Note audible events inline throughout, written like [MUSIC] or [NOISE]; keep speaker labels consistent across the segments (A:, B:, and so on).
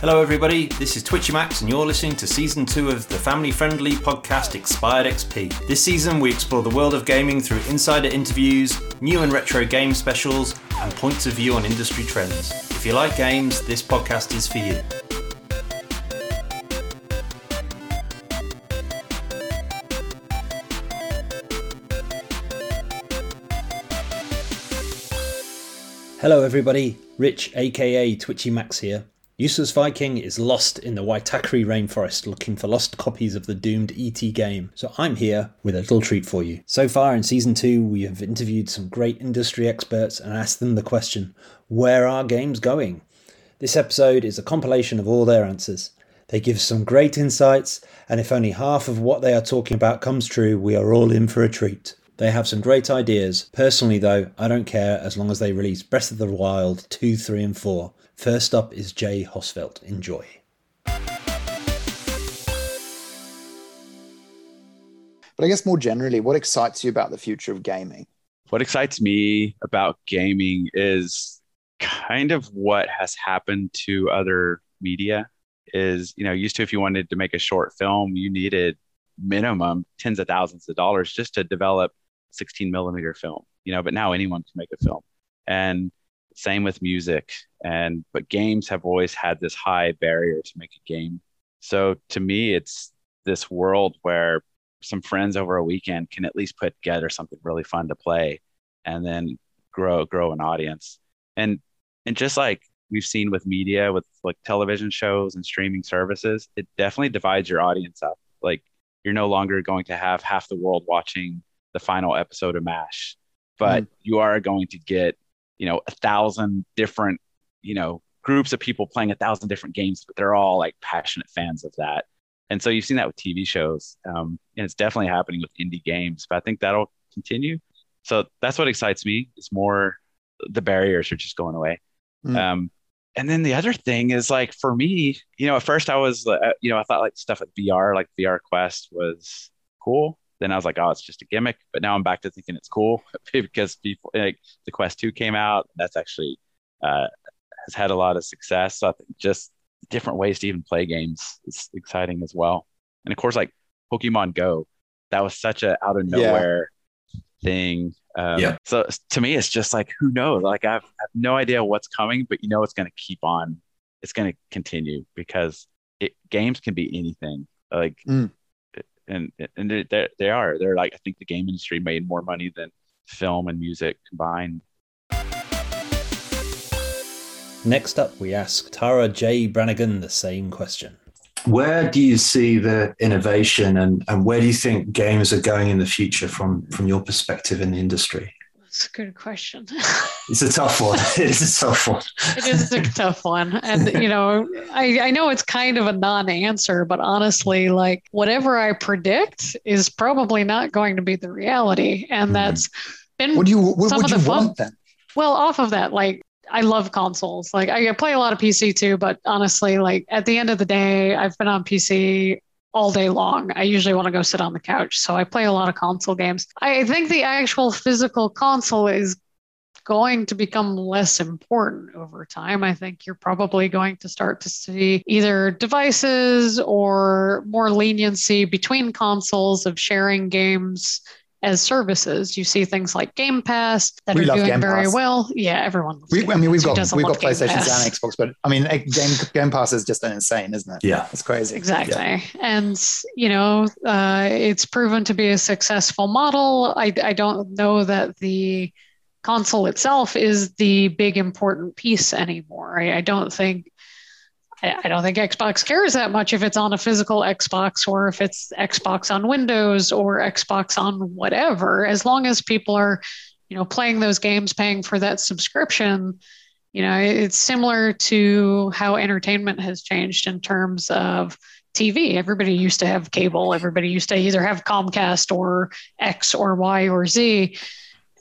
A: Hello, everybody. This is Twitchy Max, and you're listening to season two of the family friendly podcast Expired XP. This season, we explore the world of gaming through insider interviews, new and retro game specials, and points of view on industry trends. If you like games, this podcast is for you. Hello, everybody. Rich, aka Twitchy Max here. Useless Viking is lost in the Waitakere rainforest looking for lost copies of the doomed ET game, so I'm here with a little treat for you. So far in season 2, we have interviewed some great industry experts and asked them the question where are games going? This episode is a compilation of all their answers. They give some great insights, and if only half of what they are talking about comes true, we are all in for a treat. They have some great ideas. Personally, though, I don't care as long as they release Breath of the Wild 2, 3, and 4. First up is Jay Hosfeld. Enjoy.
B: But I guess more generally, what excites you about the future of gaming?
C: What excites me about gaming is kind of what has happened to other media is, you know, used to if you wanted to make a short film, you needed minimum tens of thousands of dollars just to develop 16 millimeter film, you know, but now anyone can make a film. And same with music. And but games have always had this high barrier to make a game. So to me, it's this world where some friends over a weekend can at least put together something really fun to play and then grow grow an audience. And and just like we've seen with media with like television shows and streaming services, it definitely divides your audience up. Like you're no longer going to have half the world watching the final episode of MASH, but mm. you are going to get, you know, a thousand different, you know, groups of people playing a thousand different games, but they're all like passionate fans of that. And so you've seen that with TV shows, um, and it's definitely happening with indie games. But I think that'll continue. So that's what excites me. Is more the barriers are just going away. Mm. Um, and then the other thing is like for me, you know, at first I was, uh, you know, I thought like stuff at VR, like VR Quest was cool. Then I was like, oh, it's just a gimmick. But now I'm back to thinking it's cool [LAUGHS] because like the Quest 2 came out. That's actually uh, has had a lot of success. So I think just different ways to even play games is exciting as well. And of course, like Pokemon Go, that was such a out of nowhere yeah. thing. Um, yeah. So to me, it's just like who knows? Like I've, I have no idea what's coming, but you know it's going to keep on. It's going to continue because it, games can be anything. Like mm and and they they are they're like I think the game industry made more money than film and music combined.
A: Next up, we ask Tara J. Brannigan the same question.
D: Where do you see the innovation and, and where do you think games are going in the future from, from your perspective in the industry?
E: That's a good question.
D: it's a tough one. [LAUGHS] It's a tough one.
E: it is a tough one. And, you know, I, I know it's kind of a non answer, but honestly, like whatever I predict is probably not going to be the reality. And mm-hmm. that's been
B: what do you, what would you fun. want then?
E: Well, off of that, like I love consoles. Like I play a lot of PC too, but honestly, like at the end of the day, I've been on PC all day long. I usually want to go sit on the couch. So I play a lot of console games. I think the actual physical console is going to become less important over time. I think you're probably going to start to see either devices or more leniency between consoles of sharing games as services. You see things like Game Pass that we are doing Game very Pass. well. Yeah, everyone.
B: We, I mean, we've got we've got PlayStation and Xbox, but I mean, Game Game Pass is just insane, isn't it?
D: Yeah,
B: it's crazy.
E: Exactly, yeah. and you know, uh, it's proven to be a successful model. I I don't know that the console itself is the big important piece anymore. I, I don't think I don't think Xbox cares that much if it's on a physical Xbox or if it's Xbox on Windows or Xbox on whatever. As long as people are, you know, playing those games, paying for that subscription, you know, it's similar to how entertainment has changed in terms of TV. Everybody used to have cable. Everybody used to either have Comcast or X or Y or Z.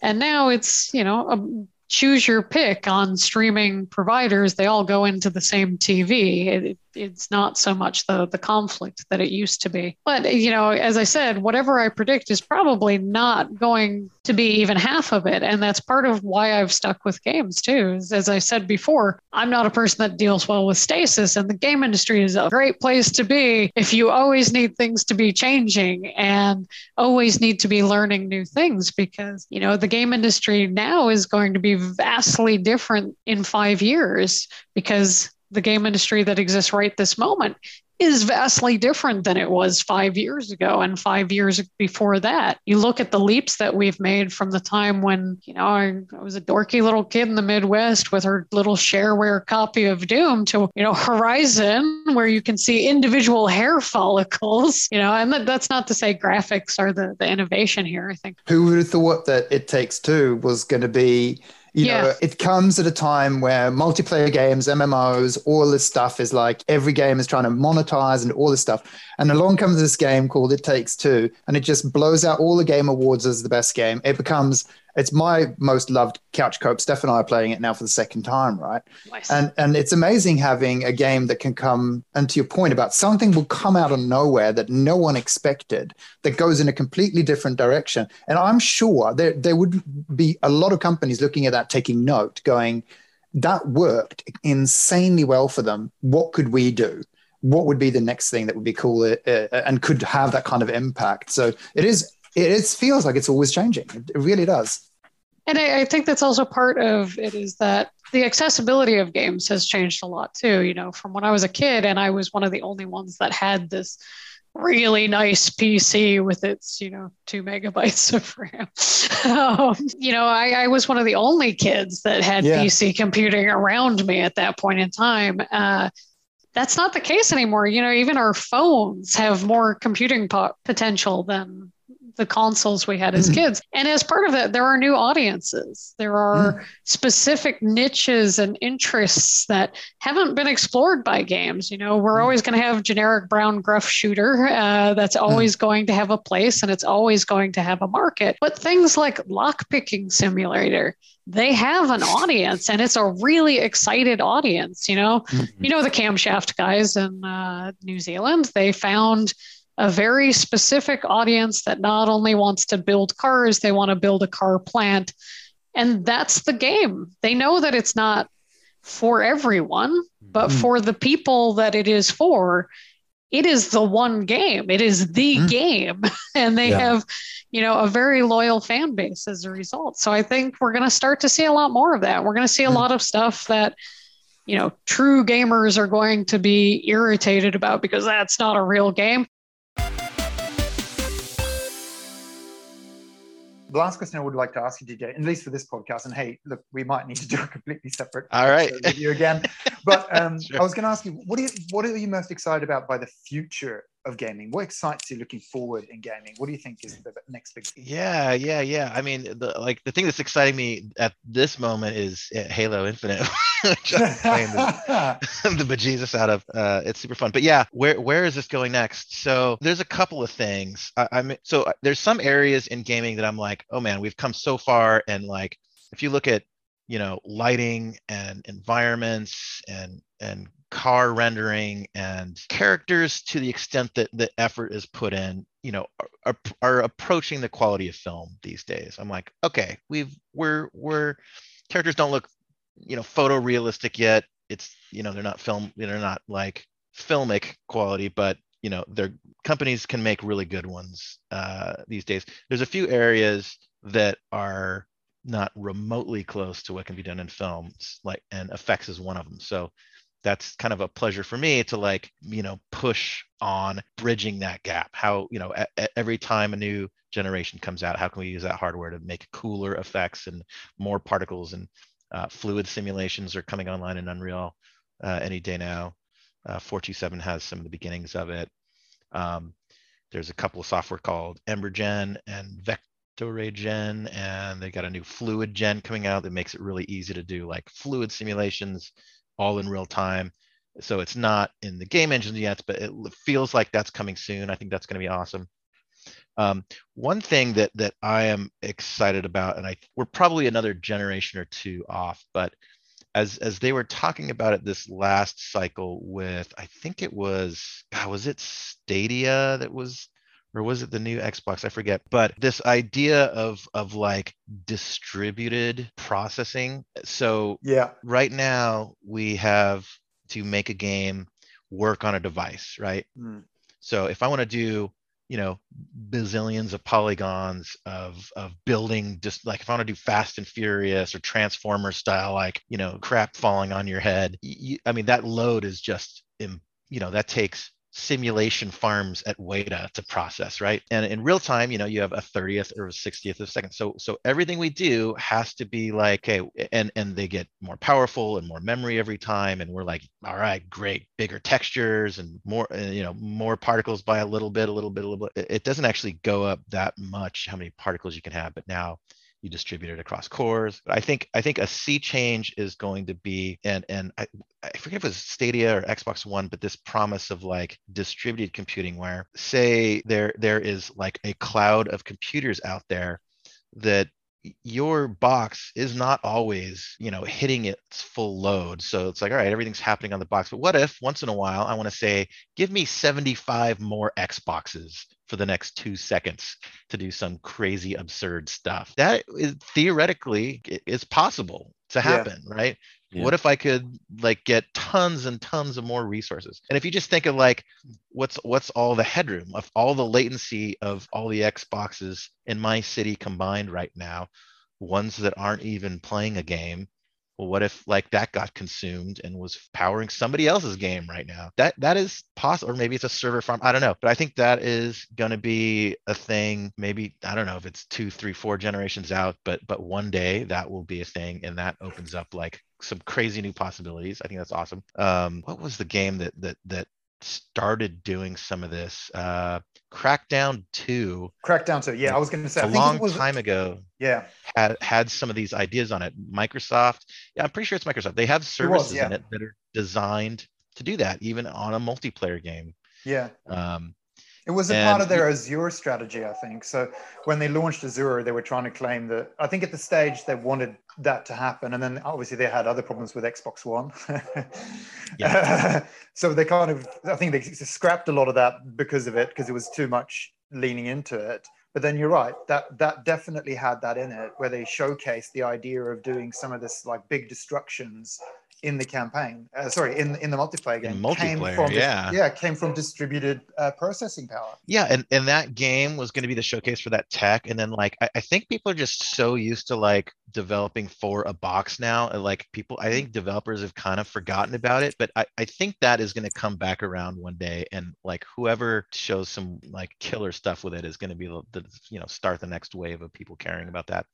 E: And now it's, you know, choose your pick on streaming providers, they all go into the same TV. It, it's not so much the the conflict that it used to be. But you know, as I said, whatever I predict is probably not going to be even half of it, and that's part of why I've stuck with games too. As I said before, I'm not a person that deals well with stasis, and the game industry is a great place to be if you always need things to be changing and always need to be learning new things because you know the game industry now is going to be vastly different in five years because the game industry that exists right this moment is vastly different than it was five years ago and five years before that. You look at the leaps that we've made from the time when, you know, I, I, was a dorky little kid in the Midwest with her little shareware copy of Doom to, you know, Horizon, where you can see individual hair follicles, you know, and that's not to say graphics are the, the innovation here, I think.
B: Who would have thought that It Takes Two was going to be you yeah. know, it comes at a time where multiplayer games, MMOs, all this stuff is like every game is trying to monetize and all this stuff. And along comes this game called It Takes Two, and it just blows out all the game awards as the best game. It becomes it's my most loved couch co-op. Steph and I are playing it now for the second time, right? Nice. And and it's amazing having a game that can come. And to your point about something will come out of nowhere that no one expected, that goes in a completely different direction. And I'm sure there there would be a lot of companies looking at that, taking note, going, that worked insanely well for them. What could we do? What would be the next thing that would be cool uh, uh and could have that kind of impact? So it is it, feels like it's always changing. It really does.
E: And I, I, think that's also part of it is that the accessibility of games has changed a lot too. You know, from when I was a kid and I was one of the only ones that had this really nice PC with its, you know, two megabytes [LAUGHS] of RAM. um, you know, I, I, was one of the only kids that had yeah. PC computing around me at that point in time. Uh, that's not the case anymore. You know, even our phones have more computing po- potential than the consoles we had as [CLEARS THROAT] kids. And as part of that, there are new audiences. There are mm. specific niches and interests that haven't been explored by games. You know, we're mm. always going to have generic brown gruff shooter uh, that's mm. always mm. going to have a place and it's always going to have a market. But things like lockpicking simulator, they have an audience and it's a really excited audience you know mm-hmm. you know the camshaft guys in uh, new zealand they found a very specific audience that not only wants to build cars, they want to build a car plant. And that's the game. They know that it's not for everyone, but mm. for the people that it is for, it is the one game. It is the mm. game. [LAUGHS] And they yeah. have, you know, a very loyal fan base as a result. So I think we're going to start to see a lot more of that. We're going to see a mm. lot of stuff that you know, true gamers are going to be irritated about because that's not a real game.
B: The last question I would like to ask you, DJ, at least for this podcast, and hey, look, we might need to do a completely separate [LAUGHS]
C: all right
B: with you again. But um, [LAUGHS] sure. I was going to ask you, what are you, what are you most excited about by the future of gaming? What excites you looking forward in gaming? What do you think is the next big thing?
F: Yeah, yeah, yeah. I mean, the like the thing that's exciting me at this moment is uh, Halo Infinite, [LAUGHS] which I'm playing the, [LAUGHS] [LAUGHS] the bejesus out of. Uh, it's super fun. But yeah, where where is this going next? So there's a couple of things. I, I'm so uh, there's some areas in gaming that I'm like, oh man, we've come so far, and like if you look at you know lighting and environments and and car rendering and characters to the extent that the effort is put in you know are, are, approaching the quality of film these days. I'm like okay we've we're we're characters don't look you know photorealistic yet. It's you know they're not film they're not like filmic quality but you know their companies can make really good ones uh, these days. There's a few areas that are not remotely close to what can be done in films like and effects is one of them. So that's kind of a pleasure for me to like you know push on bridging that gap. How you know a, every time a new generation comes out how can we use that hardware to make cooler effects and more particles and uh, fluid simulations are coming online in unreal uh, any day now. Uh, 427 has some of the beginnings of it. Um, there's a couple of software called embergen and VectoRayGen and they got a new fluid gen coming out that makes it really easy to do like fluid simulations all in real time. So it's not in the game engine yet, but it feels like that's coming soon. I think that's going to be awesome. Um, one thing that that I am excited about, and I we're probably another generation or two off, but as as they were talking about it this last cycle with I think it was God, was it Stadia that was or was it the new Xbox? I forget. But this idea of of like distributed processing. So
B: yeah,
F: right now we have to make a game work on a device, right?
B: Mm.
F: So if I want to do you know bazillions of polygons of of building just like if i want to do fast and furious or transformer style like you know crap falling on your head you, i mean that load is just you know that takes simulation farms at Weta to process, right? And in real time, you know, you have a 30th or a 60th of a second. So so everything we do has to be like, okay, and and they get more powerful and more memory every time. And we're like, all right, great, bigger textures and more, uh, you know, more particles by a little bit, a little bit, a little bit. It doesn't actually go up that much how many particles you can have, but now you distribute it across cores. But I think I think a sea change is going to be and and I, I forget if it was Stadia or Xbox One, but this promise of like distributed computing where say there there is like a cloud of computers out there that your box is not always you know hitting its full load so it's like all right everything's happening on the box but what if once in a while i want to say give me 75 more xboxes for the next two seconds to do some crazy absurd stuff that is theoretically is possible to happen yeah. right yeah. what if i could like get tons and tons of more resources and if you just think of like what's what's all the headroom of all the latency of all the xboxes in my city combined right now ones that aren't even playing a game well what if like that got consumed and was powering somebody else's game right now? That that is possible or maybe it's a server farm i don't know but i think that is going to be a thing maybe i don't know if it's two three four generations out but but one day that will be a thing and that opens up like some crazy new possibilities i think that's awesome. Um what was the game that that that started doing some of this. Uh, Crackdown 2.
B: Crackdown 2. Yeah, I was going to say
F: a long was, time ago.
B: Yeah.
F: Had had some of these ideas on it. Microsoft. Yeah, I'm pretty sure it's Microsoft. They have services it was, yeah. in it that are designed to do that, even on a multiplayer game.
B: Yeah.
F: Um,
B: it was a and part of their Azure strategy, I think. So when they launched Azure, they were trying to claim that. I think at the stage they wanted that to happen, and then obviously they had other problems with Xbox One. [LAUGHS] yeah. [LAUGHS] so they kind of, I think they scrapped a lot of that because of it, because it was too much leaning into it. But then you're right, that that definitely had that in it, where they showcased the idea of doing some of this like big destructions in the campaign. Uh, sorry, in in the multiplayer game.
F: In multiplayer,
B: from,
F: yeah,
B: yeah, came from distributed uh, processing power.
F: Yeah, and and that game was going to be the showcase for that tech. And then like I, I, think people are just so used to like developing for a box now. Like people, I think developers have kind of forgotten about it. But I, I think that is going to come back around one day, and like whoever shows some like killer stuff with it is going to be the, the you know start the next wave of people caring about that.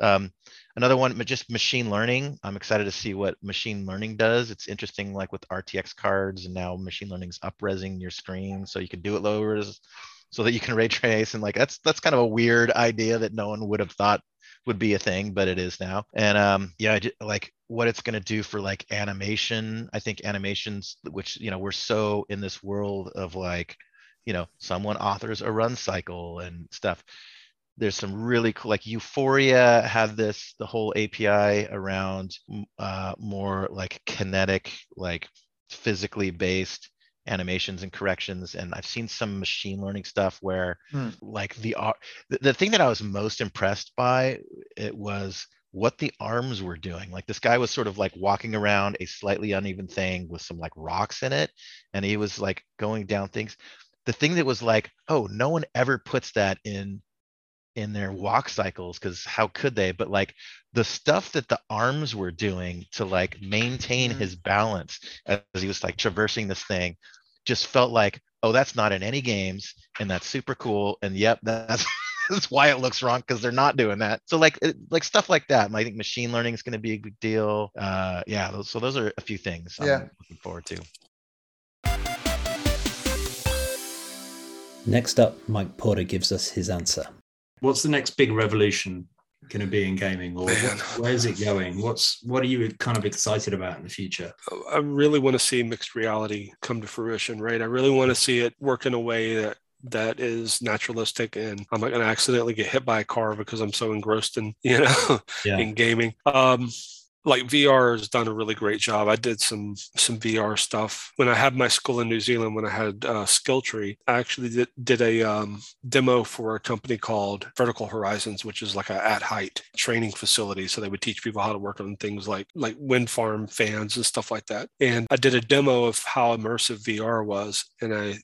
F: Um, another one, just machine learning. I'm excited to see what machine learning does. It's interesting, like with RTX cards, and now machine learning's upresing your screen, so you can do it lower so that you can [LAUGHS] ray trace. And like that's that's kind of a weird idea that no one would have thought would be a thing, but it is now. And um, yeah, like what it's going to do for like animation. I think animations, which you know, we're so in this world of like, you know, someone authors a run cycle and stuff there's some really cool like euphoria had this the whole api around uh, more like kinetic like physically based animations and corrections and i've seen some machine learning stuff where hmm. like the, the the thing that i was most impressed by it was what the arms were doing like this guy was sort of like walking around a slightly uneven thing with some like rocks in it and he was like going down things the thing that was like oh no one ever puts that in in their walk cycles because how could they but like the stuff that the arms were doing to like maintain his mm. balance as he was like traversing this thing just felt like oh that's not in any games and that's super cool and yep that's [LAUGHS] that's why it looks wrong because they're not doing that so like it, like stuff like that i think machine learning is going to be a big deal uh yeah those, so those are a few things
B: yeah.
F: i'm looking forward to
A: Next up, Mike Porter gives us his answer.
D: What's the next big revolution going to be in gaming, or what, where's it going? What's what are you kind of excited about in the future?
G: I really want to see mixed reality come to fruition, right? I really want to see it work in a way that that is naturalistic and I'm not going to accidentally get hit by a car because I'm so engrossed in, you know, yeah. [LAUGHS] in gaming. Um, like VR has done a really great job. I did some some VR stuff when I had my school in New Zealand. When I had uh, Skilltree, I actually did, did a um, demo for a company called Vertical Horizons, which is like a at height training facility. So they would teach people how to work on things like like wind farm fans and stuff like that. And I did a demo of how immersive VR was, and I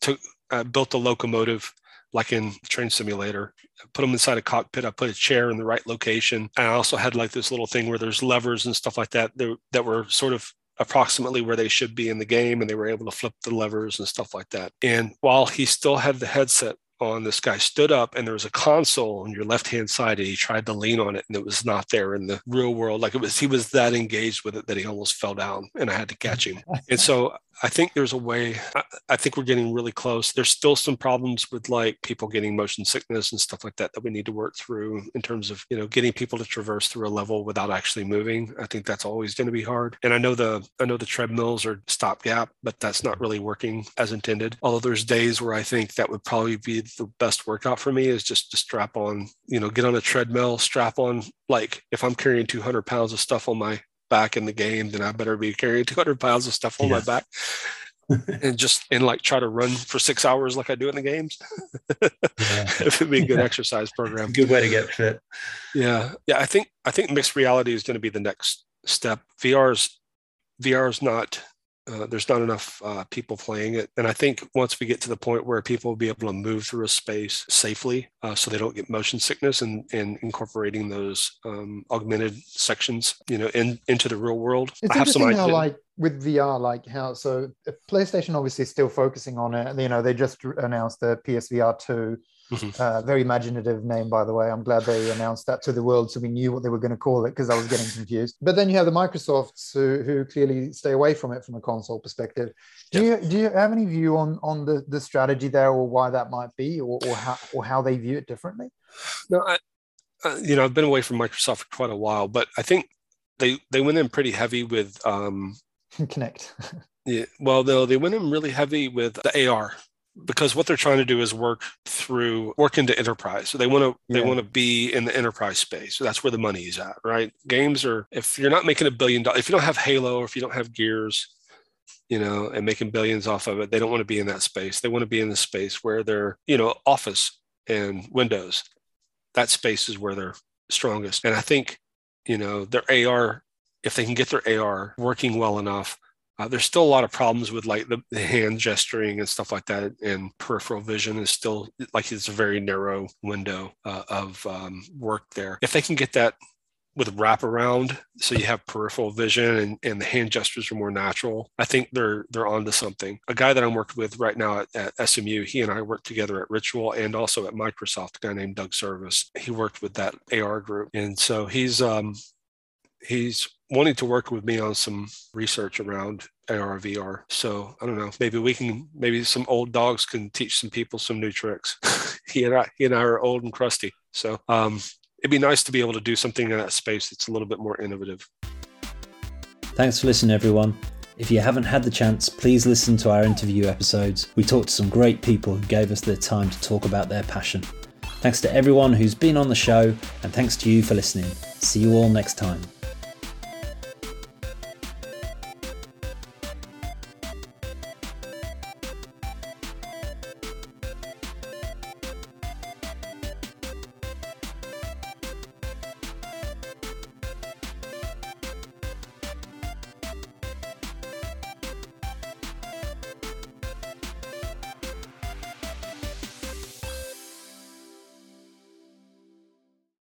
G: took I built a locomotive like in train simulator. Put them inside a cockpit i put a chair in the right location. And i also had like this little thing where there's levers and stuff like that that, that were sort of approximately where they should be in the game and they were able to flip the levers and stuff like that. And while he still had the headset on this guy stood up and there was a console on your left hand side and he tried to lean on it and it was not there in the real world like it was he was that engaged with it that he almost fell down and i had to catch him and so I think there's a way. I, I, think we're getting really close. There's still some problems with like people getting motion sickness and stuff like that that we need to work through in terms of you know getting people to traverse through a level without actually moving. I think that's always going to be hard. And I know the I know the treadmills are stopgap, but that's not really working as intended. Although there's days where I think that would probably be the best workout for me is just to strap on, you know, get on a treadmill, strap on like if I'm carrying 200 pounds of stuff on my back in the game, then I better be carrying 200 pounds of stuff on yeah. my back [LAUGHS] and just and like try to run for six hours like I do in the games. yeah. [LAUGHS] It'd be a good [LAUGHS] exercise program.
D: Good way to get fit.
G: Yeah, yeah. I think I think mixed reality is going to be the next step. VR's VR is not uh, there's not enough uh, people playing it. And I think once we get to the point where people will be able to move through a space safely uh, so they don't get motion sickness and, and incorporating those um, augmented sections, you know, in, into the real world.
B: It's I interesting how like with VR, like how, so PlayStation obviously is still focusing on it. You know, they just announced the PSVR 2 Mm-hmm. Uh, very imaginative name, by the way. I'm glad they announced that to the world so we knew what they were going to call it because I was getting confused. But then you have the Microsofts who, who clearly stay away from it from a console perspective. Do you do you have any view on on the, the strategy there or why that might be or, or how or how they view it differently?
G: No, I, uh, you know, I've been away from Microsoft for quite a while, but I think they they went in pretty heavy with um,
B: Kinect. [LAUGHS]
G: yeah, well, they they went in really heavy with the AR because what they're trying to do is work through work into enterprise. So they want to yeah. they want to be in the enterprise space. So that's where the money is at right? Games are if you're not making a billion dollars if you don't have halo or if you don't have gears you know and making billions off of it they don't want to be in that space. They want to be in the space where they're you know office and windows. That space is where they're strongest. And i think you know their ar if they can get their ar working well enough uh, there's still a lot of problems with like the, the, hand gesturing and stuff like that, and peripheral vision is still like it's a very narrow window uh, of um, work there. If they can get that with wraparound, so you have peripheral vision and, and the hand gestures are more natural. I think they're they're onto something. A guy that I'm working with right now at, at SMU, he and I work together at Ritual and also at Microsoft. A guy named Doug Service. He worked with that AR group, and so he's um, he's wanting to work with me on some research around AR VR. So I don't know. Maybe we can. Maybe some old dogs can teach some people some new tricks. [LAUGHS] he and I, he and I are old and crusty. So um, it'd be nice to be able to do something in that space that's a little bit more innovative.
A: Thanks for listening, everyone. If you haven't had the chance, please listen to our interview episodes. We talked to some great people who gave us their time to talk about their passion. Thanks to everyone who's been on the show, and thanks to you for listening. See you all next time.